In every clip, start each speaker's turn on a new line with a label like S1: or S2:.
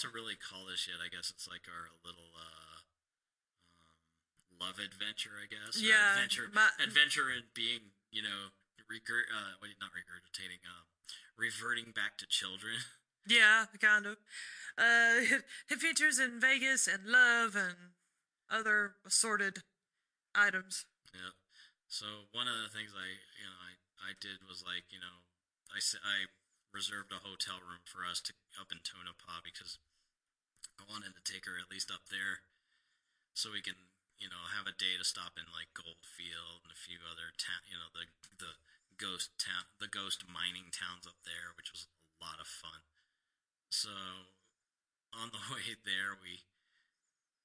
S1: what to really call this yet. I guess it's like our little uh, um, love adventure. I guess.
S2: Yeah,
S1: Adventure.
S2: my-
S1: adventure in being, you know, regur- uh, wait, not regurgitating. Um, reverting back to children.
S2: yeah, kind of. Uh, adventures in Vegas and love and other assorted items.
S1: Yeah. So one of the things I, you know, I, I did was like, you know, I I reserved a hotel room for us to up in Tonopah because I wanted to take her at least up there so we can, you know, have a day to stop in like Goldfield and a few other town, you know, the the ghost town, the ghost mining towns up there, which was a lot of fun. So on the way there, we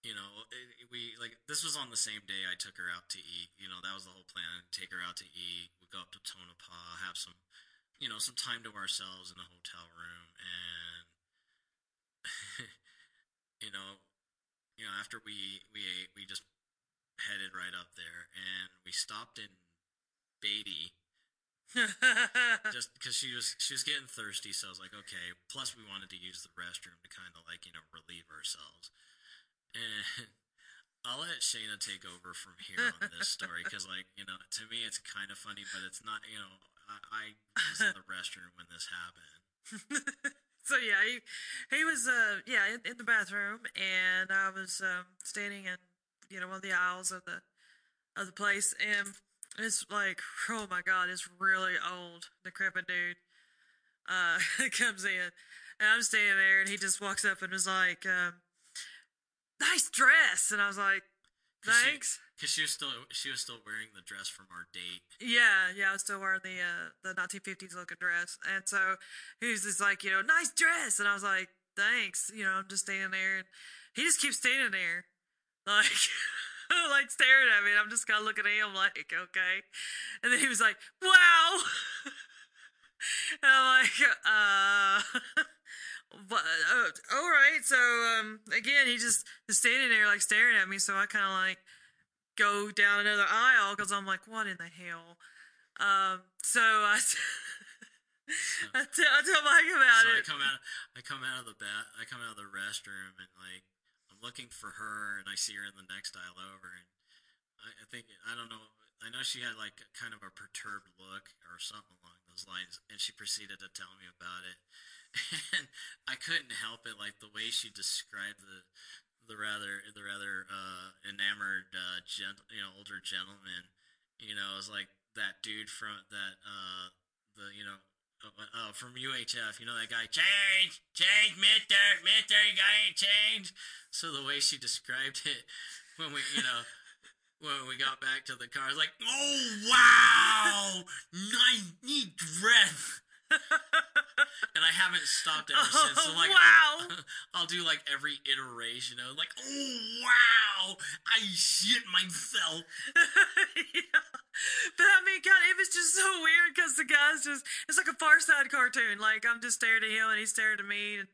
S1: you know, it, we like this was on the same day I took her out to eat. You know, that was the whole plan. Take her out to eat. We go up to Tonopah, have some, you know, some time to ourselves in the hotel room, and you know, you know, after we we ate, we just headed right up there, and we stopped in Beatty just because she was she was getting thirsty. So I was like, okay. Plus, we wanted to use the restroom to kind of like you know relieve ourselves. And I'll let Shayna take over from here on this story because, like, you know, to me it's kind of funny, but it's not. You know, I, I was in the restroom when this happened.
S2: so yeah, he he was uh yeah in, in the bathroom, and I was um standing in you know one of the aisles of the of the place, and it's like oh my god, it's really old, decrepit dude uh comes in, and I'm standing there, and he just walks up and was like, um, "Nice dress," and I was like, "Thanks."
S1: Because she was still she was still wearing the dress from our date.
S2: Yeah, yeah, I was still wearing the uh, the 1950s looking dress, and so he was just like, you know, nice dress, and I was like, thanks, you know, I'm just standing there, and he just keeps standing there, like, like staring at me, and I'm just kind of looking at him, like, okay, and then he was like, wow, and I'm like, uh. But, uh, all right, so um, again, he just is standing there like staring at me. So I kind of like go down another aisle because I'm like, what in the hell? Um, so I, I, tell, Mike about
S1: so I come out I come out of the bat I come out of the restroom and like I'm looking for her and I see her in the next aisle over and I, I think I don't know I know she had like kind of a perturbed look or something along those lines and she proceeded to tell me about it and I couldn't help it like the way she described the the rather the rather uh, enamored uh, gent you know older gentleman you know it was like that dude from that uh, the you know uh, uh, from UHF, you know that guy, change, change, mister, mister, you got any change? So the way she described it when we, you know, when we got back to the car, I was like, oh, wow, neat dress. and I haven't stopped ever since. So like,
S2: wow.
S1: I'll, I'll do like every iteration of like, oh wow, I shit myself.
S2: yeah. But I mean, God, it was just so weird because the guy's just, it's like a Far Side cartoon. Like, I'm just staring at him and he's staring at me. And,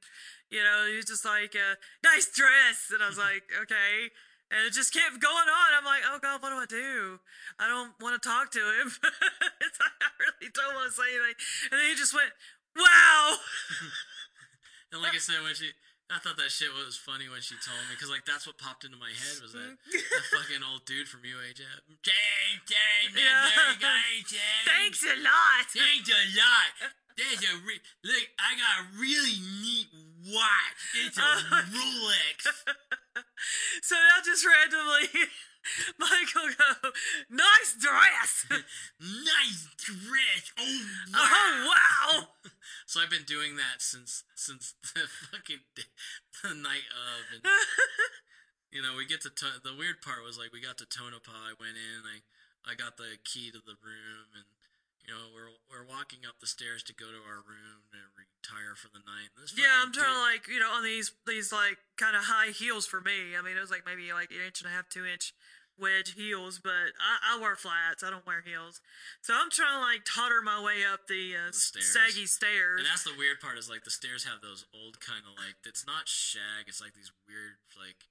S2: you know, he was just like, uh, nice dress. And I was like, okay. And it just kept going on. I'm like, oh God, what do I do? I don't want to talk to him. I really don't want to say anything. And then he just went, wow.
S1: And like I said, when she, I thought that shit was funny when she told me because like that's what popped into my head was that that fucking old dude from UHF. Change, change,
S2: Yeah.
S1: yeah. change, change.
S2: Thanks a lot.
S1: Thanks a lot. There's a re- look. I got a really neat watch. It's a Rolex.
S2: so now just randomly, Michael go, nice dress.
S1: nice dress. Oh wow.
S2: oh, wow.
S1: So I've been doing that since since the fucking the night of, and you know we get to to- the weird part was like we got to Tonopah. I went in, I I got the key to the room, and you know we're we're walking up the stairs to go to our room to retire for the night. This
S2: Yeah, I'm trying to like, you know, on these these like kind of high heels for me. I mean, it was like maybe like an inch and a half, two inch wedge heels, but I, I wear flats. I don't wear heels. So I'm trying to like totter my way up the, uh,
S1: The stairs.
S2: saggy stairs.
S1: And that's the weird part is like the stairs have those old kind of like it's not shag. It's like these weird like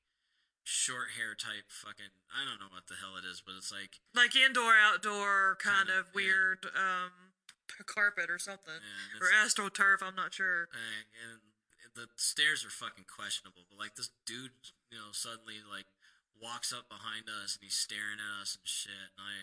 S1: short hair type fucking I don't know what the hell it is, but it's like
S2: like indoor outdoor kind
S1: Kinda,
S2: of
S1: yeah.
S2: weird um carpet or something
S1: man,
S2: or astroturf. I'm not sure.
S1: and, and the stairs are fucking questionable. But like this dude, you know, suddenly like walks up behind us and he's staring at us and shit. And I,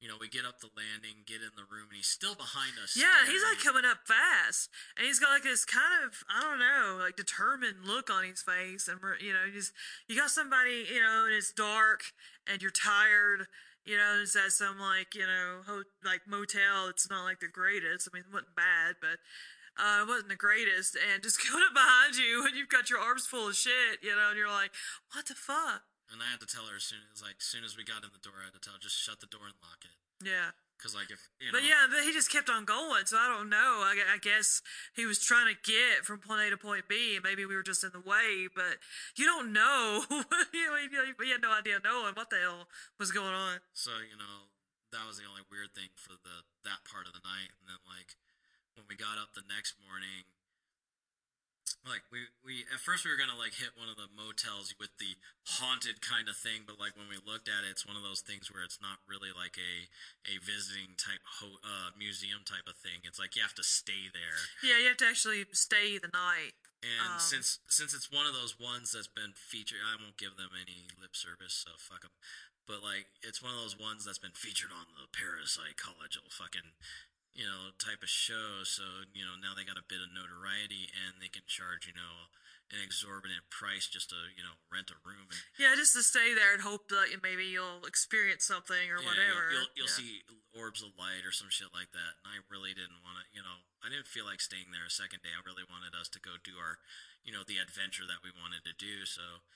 S1: you know, we get up the landing, get in the room, and he's still behind us.
S2: Yeah, he's like coming up fast, and he's got like this kind of I don't know, like determined look on his face, and you know, just you got somebody you know, and it's dark, and you're tired, you know, it's at some like you know, ho- like motel. It's not like the greatest. I mean, it wasn't bad, but. Uh, it wasn't the greatest, and just coming up behind you, and you've got your arms full of shit, you know, and you're like, "What the fuck?"
S1: And I had to tell her as soon as like as soon as we got in the door, I had to tell her just shut the door and lock it.
S2: Yeah.
S1: Cause like if you know,
S2: But yeah, but he just kept on going, so I don't know. I, I guess he was trying to get from point A to point B, and maybe we were just in the way. But you don't know. you know, you- we had no idea knowing what the hell was going on.
S1: So you know that was the only weird thing for the that part of the night, and then like when we got up the next morning, like we we at first we were gonna like hit one of the motels with the haunted kind of thing, but like when we looked at it, it's one of those things where it's not really like a a visiting type ho- uh, museum type of thing. It's like you have to stay there.
S2: Yeah, you have to actually stay the night.
S1: And
S2: Um,
S1: since since it's one of those ones that's been featured, I won't give them any lip service, so fuck them. But like, it's one of those ones that's been featured on the parapsychological fucking, you know, type of show. So you know now they got a bit of notoriety, and they can charge you know an exorbitant price just to you know rent a room. And,
S2: Yeah, just to stay there and hope that maybe you'll experience something or
S1: yeah,
S2: whatever.
S1: You'll, you'll, you'll
S2: Yeah.
S1: see orbs of light or some shit like that. And I really didn't want to, you know, I didn't feel like staying there a second day. I really wanted us to go do our, you know, the adventure that we wanted to do. So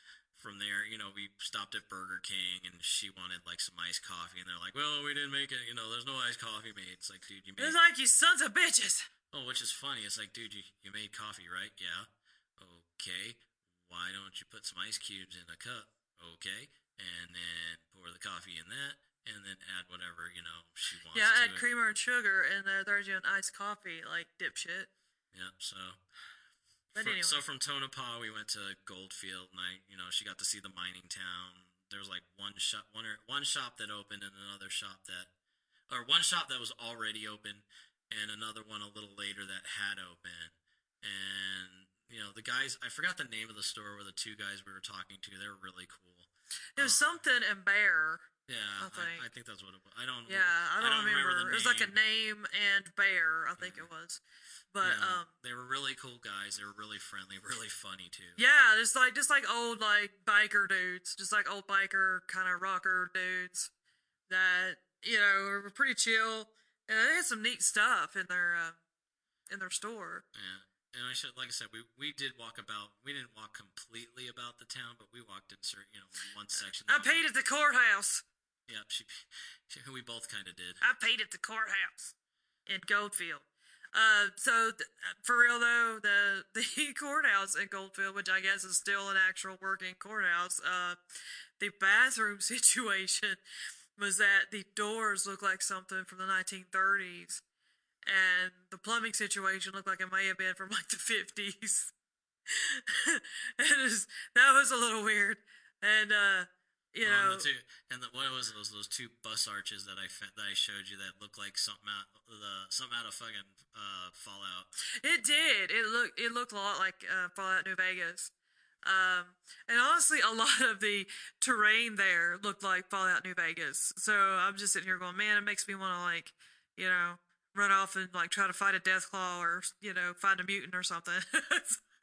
S1: from there, you know, we stopped at Burger King and she wanted like some iced coffee. And they're like, well, we didn't make it. You know, there's no iced coffee made. It's like, dude, you made
S2: It's like you sons of bitches.
S1: Oh, which is funny. It's like, dude, you, you made coffee, right? Yeah. Okay. Why don't you put some ice cubes in a cup? Okay. And then pour the coffee in that, and then add whatever you know she wants.
S2: Yeah, add
S1: it.
S2: creamer and sugar, and there, there's you an iced coffee, like dipshit.
S1: Yeah. So.
S2: But anyway.
S1: So from Tonopah, we went to Goldfield, and I, you know, she got to see the mining town. There was like one shop, one or one shop that opened, and another shop that, or one shop that was already open, and another one a little later that had opened. And you know, the guys, I forgot the name of the store where the two guys we were talking to. They were really cool.
S2: It was
S1: Uh,
S2: something in bear.
S1: Yeah,
S2: I
S1: I,
S2: think.
S1: I think that's what it was. I don't.
S2: Yeah, I don't, remember. It was like a name and bear, I think it was. But
S1: Yeah,
S2: um
S1: they were really cool guys. They were really friendly, really funny too.
S2: yeah, just like just like old like biker dudes, just like old biker kind of rocker dudes that you know were pretty chill, and they had some neat stuff in their uh, in their store.
S1: Yeah. And I should, like I said, we, we did walk about. We didn't walk completely about the town, but we walked in certain, you know, one section.
S2: I paid at the courthouse.
S1: Yep, she, she, we both kind of did.
S2: I paid at the courthouse in Goldfield. Uh, so th- for real though, the the courthouse in Goldfield, which I guess is still an actual working courthouse, uh, the bathroom situation was that the doors looked like something from the 1930s, and the plumbing situation looked like it may have been from like the 50s. it was, that was a little weird, and uh, you
S1: Um,
S2: know,
S1: the two, and the, what was those those two bus arches that I that I showed you that looked like something out the something out of fucking uh, Fallout.
S2: It did. It looked it looked a lot like uh, Fallout New Vegas. Um, and honestly, a lot of the terrain there looked like Fallout New Vegas. So I'm just sitting here going, man, it makes me want to like, you know, run off and like try to fight a death claw or you know find a mutant or something.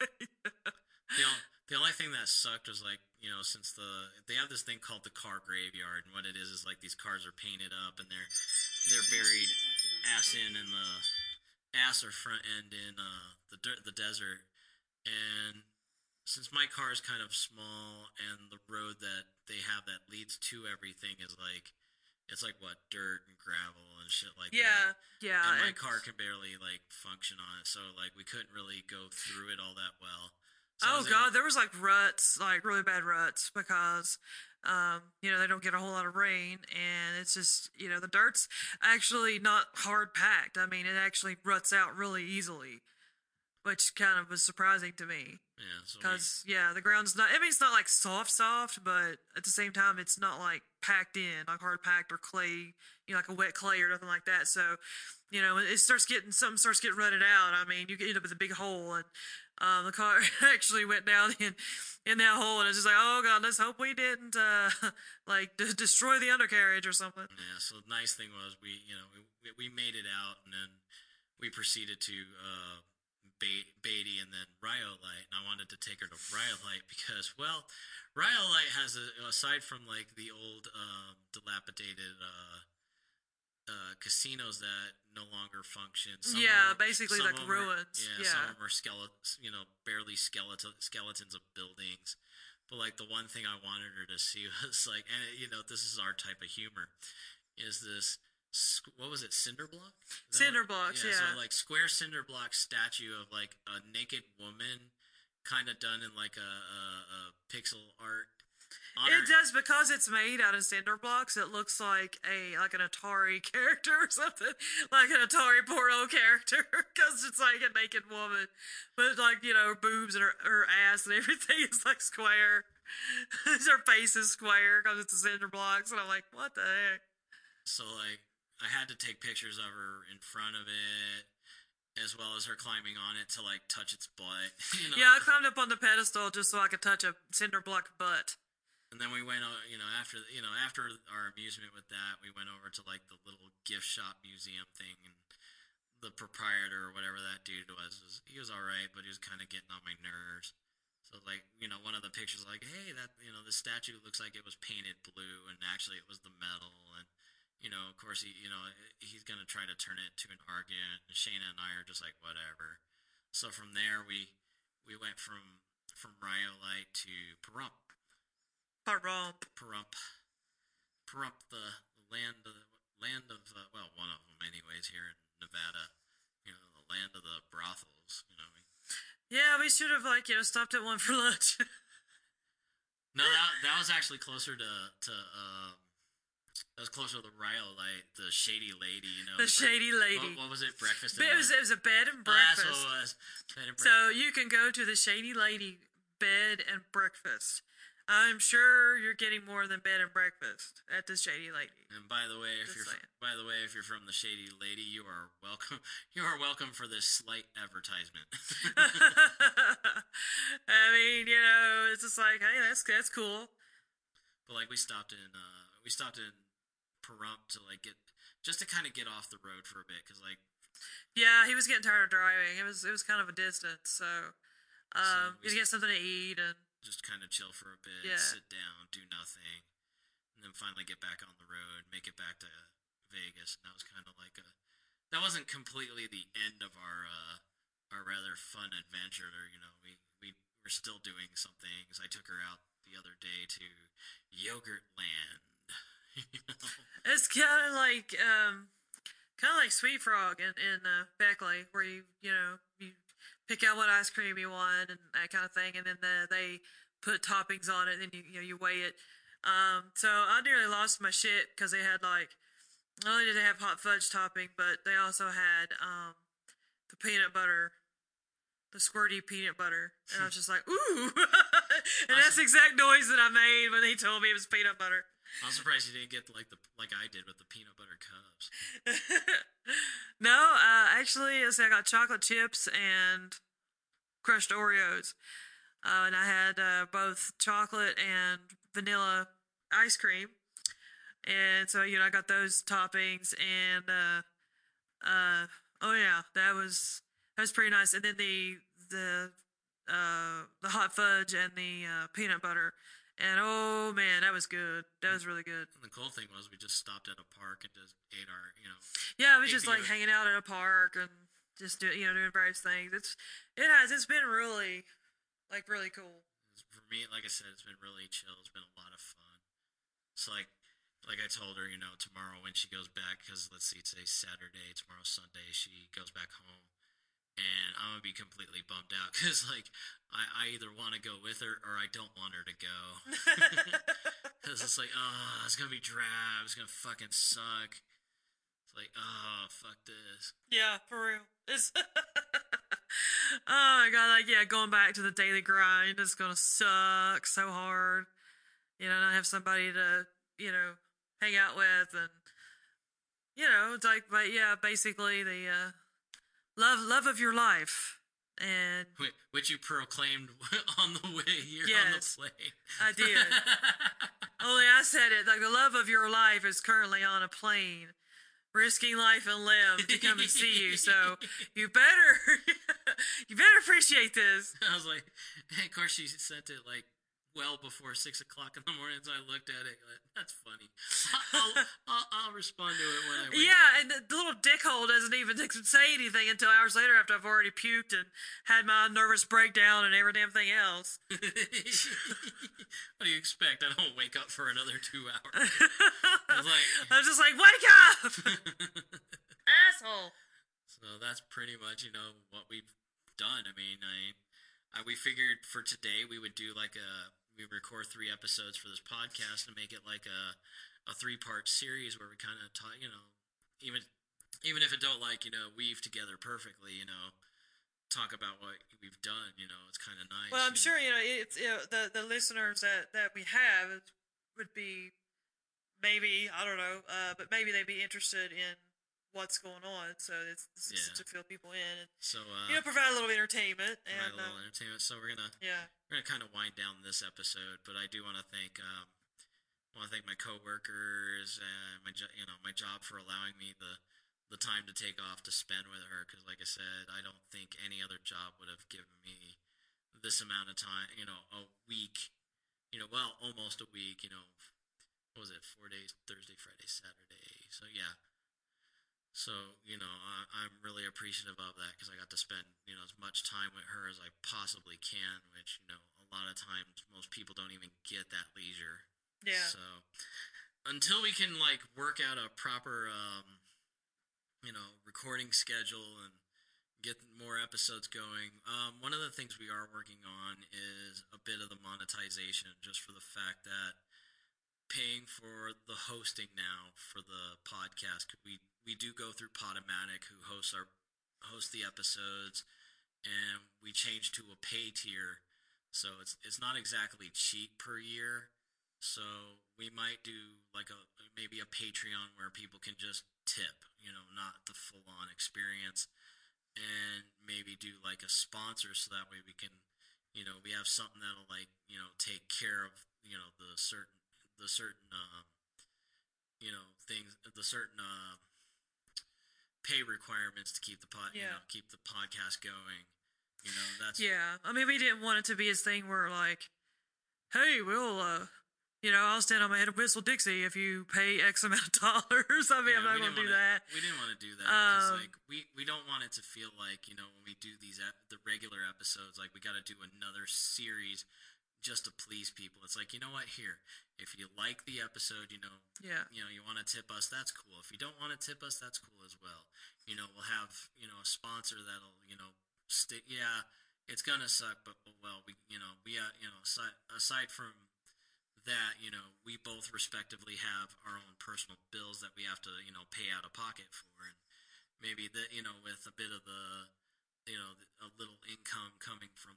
S1: On- the only thing that sucked was like you know since the they have this thing called the car graveyard and what it is is like these cars are painted up and they're they're buried ass in in the ass or front end in uh, the dirt the desert and since my car is kind of small and the road that they have that leads to everything is like it's like what dirt and gravel and shit like that
S2: yeah, yeah.
S1: and my car can barely like function on it so like we couldn't really go through it all that well
S2: oh god, there was like ruts, like really bad ruts because um, you know, they don't get a whole lot of rain and it's just, you know, the dirt's actually not hard packed. I mean, it actually ruts out really easily. Which kind of was surprising to me.
S1: Yeah, so we,
S2: Because yeah, the ground's not. I mean, it's not like soft, soft, but at the same time, it's not like packed in, like hard packed or clay, you know, like a wet clay or nothing like that. So, you know, it starts getting something starts getting rutted out. I mean, you end up with a big hole, and um, the car actually went down in in that hole, and it's just like, oh god, let's hope we didn't uh, like d- destroy the undercarriage or something.
S1: yeah. So the nice thing was we, you know, we, we made it out, and then we proceeded to uh, ba- Beatty and then Rhyolite, and I wanted to take her to Rhyolite because, well, Rhyolite has a aside from like the old um, dilapidated uh, uh, casinos that no longer function. some
S2: Yeah,
S1: 'em-
S2: basically like
S1: 'em are-
S2: ruins,
S1: yeah, some of them are skeletons, you know, barely skeleton skeletons of buildings. But like the one thing I wanted her to see was like, and you know, this is our type of humor, is this. Squ- What was it? Cinder block. Is that
S2: Cinder
S1: what-
S2: blocks,
S1: So
S2: yeah.
S1: like square cinder block statue of like a naked woman, kind of done in like a, a, a pixel art.
S2: It does because it's made out of cinder blocks. It looks like a like an Atari character or something, like an Atari porno character, because it's like a naked woman, but like you know her boobs and her, her ass and everything is like square. her face is square because it's a cinder blocks, and I'm like, what the heck?
S1: So like I had to take pictures of her in front of it, as well as her climbing on it to like touch its butt. You know?
S2: Yeah, I climbed up on the pedestal just so I could touch a cinder block butt.
S1: And then we went, o- you know, after you know after our amusement with that, we went over to like the little gift shop museum thing, and the proprietor or whatever that dude was, was he was all right, but he was kind of getting on my nerves. So like, you know, one of the pictures like, hey, that you know, the statue looks like it was painted blue, and actually it was the metal, and you know, of course he, you know, he's gonna try to turn it to an argument, and Shayna and I are just like, whatever. So from there, we we went from from Rhyolite to Pahrump.
S2: Parump.
S1: Pahrump, Pahrump, the, the land of the land of uh, well, one of them, anyways, here in Nevada. You know, the land of the brothels. You know, we,
S2: Yeah, we should have like you know stopped at one for lunch.
S1: no, that that was actually closer to to um, that was closer to the Rhyolite, the shady lady. You know,
S2: the shady lady.
S1: What, what was it? Breakfast.
S2: It was it was a bed and
S1: Oh, that's
S2: breakfast.
S1: what it was. Bed and breakfast.
S2: So you can go to the Shady Lady bed and breakfast. I'm sure you're getting more than bed and breakfast at the Shady Lady.
S1: And by the way, if
S2: Just
S1: you're
S2: saying.
S1: by the way, if you're from the Shady Lady, you are welcome. You are welcome for this slight advertisement.
S2: I mean, you know, it's just like, hey, that's that's cool.
S1: but like we stopped in, uh, we stopped in Pahrump to like get just to kind of get off the road for a bit because like
S2: Yeah, he was getting tired of driving. It was it was kind of a distance, so um, you get something to eat and
S1: just kind of chill for a bit,
S2: Yeah.
S1: sit down, do nothing, and then finally get back on the road, make it back to Vegas. And that was kind of like a that wasn't completely the end of our uh, our rather fun adventure. You know, we we were still doing some things. I took her out the other day to Yogurt Land.
S2: It's kind of like um, kind of like Sweet Frog in in uh, Beckley, where you you know you pick out what ice cream you want and that kind of thing, and then the, they put toppings on it, and you you know you weigh it. Um, so I nearly lost my shit because they had like not only did they have hot fudge topping, but they also had um, the peanut butter. The squirty peanut butter, and I was just like, "Ooh!" and that's the exact noise that I made when they told me it was peanut butter.
S1: I'm surprised you didn't get like the like I did with the peanut butter cups.
S2: no, uh, actually, I got chocolate chips and crushed Oreos. Uh, and I had uh, both chocolate and vanilla ice cream. And so, you know, I got those toppings and, uh, uh, oh yeah, that was, that was pretty nice. And then the, the, uh, the hot fudge and the, uh, peanut butter. And oh man, that was good. That was really good.
S1: And the cool thing was we just stopped at a park and just ate our, you know,
S2: Yeah, we just like hanging out at a park and just do, you know doing various things. It's it has it's been really like really cool.
S1: For me, like I said, it's been really chill. It's been a lot of fun. So like, like I told her, you know, tomorrow when she goes back, because let's see, today's Saturday, tomorrow's Sunday, she goes back home, and I'm gonna be completely bummed out because like I, I either want to go with her or I don't want her to go. Because it's like, oh, it's gonna be drab. It's gonna fucking suck. It's like, oh, fuck this.
S2: yeah, for real. It's oh my god, like yeah, going back to the daily grind is gonna suck so hard. You know, not have somebody to, you know, hang out with and you know, it's like but yeah, basically the uh love love of your life. And
S1: Which you proclaimed on the way here
S2: Yes.
S1: on the plane.
S2: I did. Only I said it like the love of your life is currently on a plane, risking life and limb to come and see you. So you better, you better appreciate this.
S1: I was like, of course she sent it like well before six o'clock in the morning. So I looked at it. Like, That's funny. I'll, I'll, I'll respond to it when I wake
S2: Yeah,
S1: up.
S2: and the, little dickhole doesn't even say anything until hours later after I've already puked and had my nervous breakdown and every damn thing else.
S1: what do you expect? I don't wake up for another two hours. I was like,
S2: I'm just like, wake up, asshole.
S1: so that's pretty much you know what we've done. I mean, I, I we figured for today we would do like a we record three episodes for this podcast and make it like a a three part series where we kind of talk, you know, even even if it don't like you know weave together perfectly, you know, talk about what we've done. You know, it's kind of nice.
S2: Well, I'm
S1: you know.
S2: sure you know it's you know, the the listeners that that we have would be maybe I don't know, uh, but maybe they'd be interested in what's going on. So it's, it's just
S1: Yeah.
S2: to fill people in and
S1: So uh,
S2: you know provide a little entertainment
S1: provide
S2: and
S1: a little
S2: uh,
S1: entertainment. So we're gonna
S2: yeah.
S1: we're gonna kind of wind down this episode, but I do want to thank um, want to thank my coworkers and my you know my job for allowing me the the time to take off to spend with her because like I said, I don't think any other job would have given me this amount of time. You know, a week. You know, well, almost a week. You know, what was it? Four days: Thursday, Friday, Saturday. So yeah. So you know, I, I'm really appreciative of that because I got to spend you know as much time with her as I possibly can, which you know a lot of times most people don't even get that leisure.
S2: Yeah.
S1: So until we can like work out a proper, um, you know, recording schedule and get more episodes going, um, one of the things we are working on is a bit of the monetization, just for the fact that paying for the hosting now for the podcast. We we do go through Podomatic, who hosts our host the episodes, and we changed to a pay tier, so it's it's not exactly cheap per year. So we might do like a maybe a Patreon where people can just tip, you know, not the full on experience, and maybe do like a sponsor so that way we can, you know, we have something that'll like you know take care of you know the certain the certain um, you know things the certain uh, pay requirements to keep the pod you know keep the podcast going. You know that's
S2: Yeah, I mean, we didn't want it to be his thing where like, hey, we'll, uh, you know, I'll stand on my head and whistle Dixie if you pay X amount of dollars. I mean, I'm not going to do that.
S1: We didn't want to do that because,
S2: Um,
S1: like, we, we don't want it to feel like you know when we do these ep- the regular episodes, like we got to do another series just to please people. It's like you know what? Here, if you like the episode, you know,
S2: Yeah,
S1: you know, you want to tip us, that's cool. If you don't want to tip us, that's cool as well. You know, we'll have you know a sponsor that'll you know stick. Yeah, it's gonna suck, but oh well, we you know we uh, you know aside, aside from that, you know, we both respectively have our own personal bills that we have to you know pay out of pocket for, and maybe that you know with a bit of the you know a little income coming from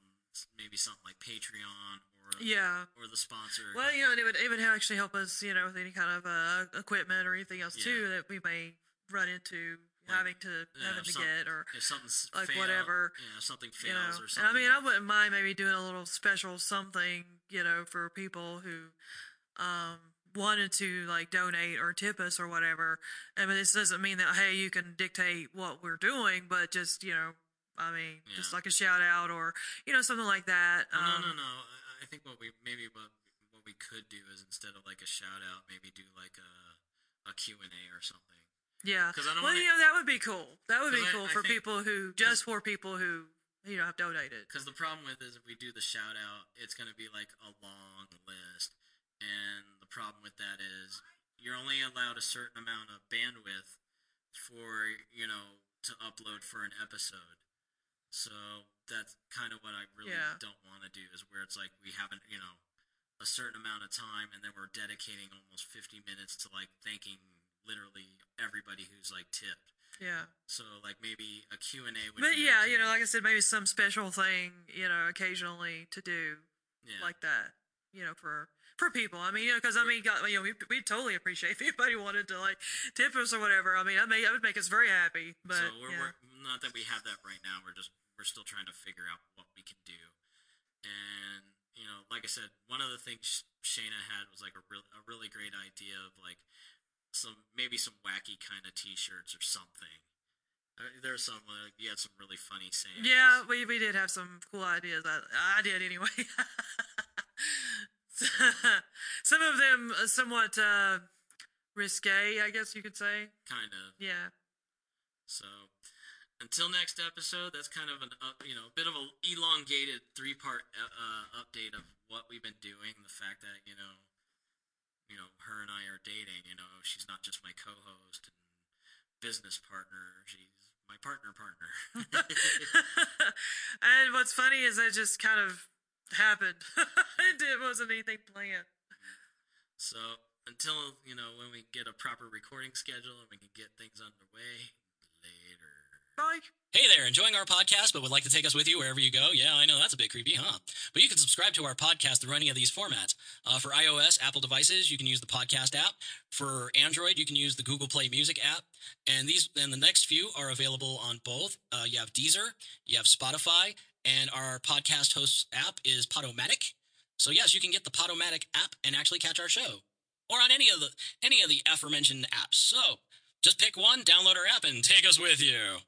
S1: maybe something like Patreon or
S2: yeah.
S1: or the sponsor.
S2: Well, you know, and it would it would actually help us, you know, with any kind of uh, equipment or anything else too that we may run into
S1: Like,
S2: having to
S1: yeah,
S2: having to
S1: some-
S2: get or
S1: if something's
S2: like
S1: fail,
S2: whatever,
S1: yeah, if something
S2: you know.
S1: fails or
S2: And
S1: something.
S2: I mean, I wouldn't mind maybe doing a little special something, you know, for people who um wanted to like donate or tip us or whatever. I mean, this doesn't mean that hey, you can dictate what we're doing, but just you know, I mean, just like a shout out or you know something like that.
S1: Oh,
S2: um,
S1: no, no, no. Think what we maybe what what we could do is instead of like a shout out, maybe do like a a Q and A or something.
S2: Yeah,
S1: because I don't
S2: well,
S1: wanna-
S2: you know, that would be cool. That would be
S1: 'Cause I-
S2: cool
S1: I
S2: for
S1: think-
S2: people who, just for people who, you know, have donated.
S1: Because the problem with is if we do the shout out, it's going to be like a long list, and the problem with that is you're only allowed a certain amount of bandwidth for you know to upload for an episode. So that's kind of what I really
S2: Yeah.
S1: don't want to do is where it's like we haven't you know a certain amount of time, and then we're dedicating almost 50 minutes to like thanking literally everybody who's like tipped.
S2: Yeah.
S1: So like maybe a Q and A would.
S2: But yeah, you know, like I said, maybe some special thing, you know, occasionally to do
S1: yeah.
S2: like that, you know, for for people. I mean, you know, because I mean, got, you know, we we totally appreciate if anybody wanted to like tip us or whatever. I mean, I may that would make us very happy. But
S1: so we're,
S2: yeah.
S1: we're not that we have that right now. We're just we're still trying to figure out what we can do. And you know, like I said, one of the things Shayna had was like a real a really great idea of like some maybe some wacky kind of T-shirts or something. Uh, There's some like you had some really funny sayings.
S2: yeah, we we did have some cool ideas. I, I did anyway. some of them uh, somewhat uh, risque, I guess you could say.
S1: kind of.
S2: Yeah.
S1: So until next episode, that's kind of an up, you know, a bit of a elongated three part uh, uh, update of what we've been doing. The fact that you know, you know, her and I are dating. You know, she's not just my co-host and business partner. She's my partner partner.
S2: and what's funny is it just kind of happened. it wasn't anything planned.
S1: so until you know when we get a proper recording schedule and we can get things underway later.
S3: Hey there, enjoying our podcast but would like to take us with you wherever you go? Yeah, I know that's a bit creepy, huh? But you can subscribe to our podcast through any of these formats. Uh, for iOS, Apple devices, you can use the podcast app. For Android, you can use the Google Play Music app. And these, and the next few are available on both. Uh, you have Deezer, you have Spotify, and our podcast host app is Podomatic. So yes, you can get the Podomatic app and actually catch our show, or on any of the any of the aforementioned apps. So just pick one, download our app, and take us with you.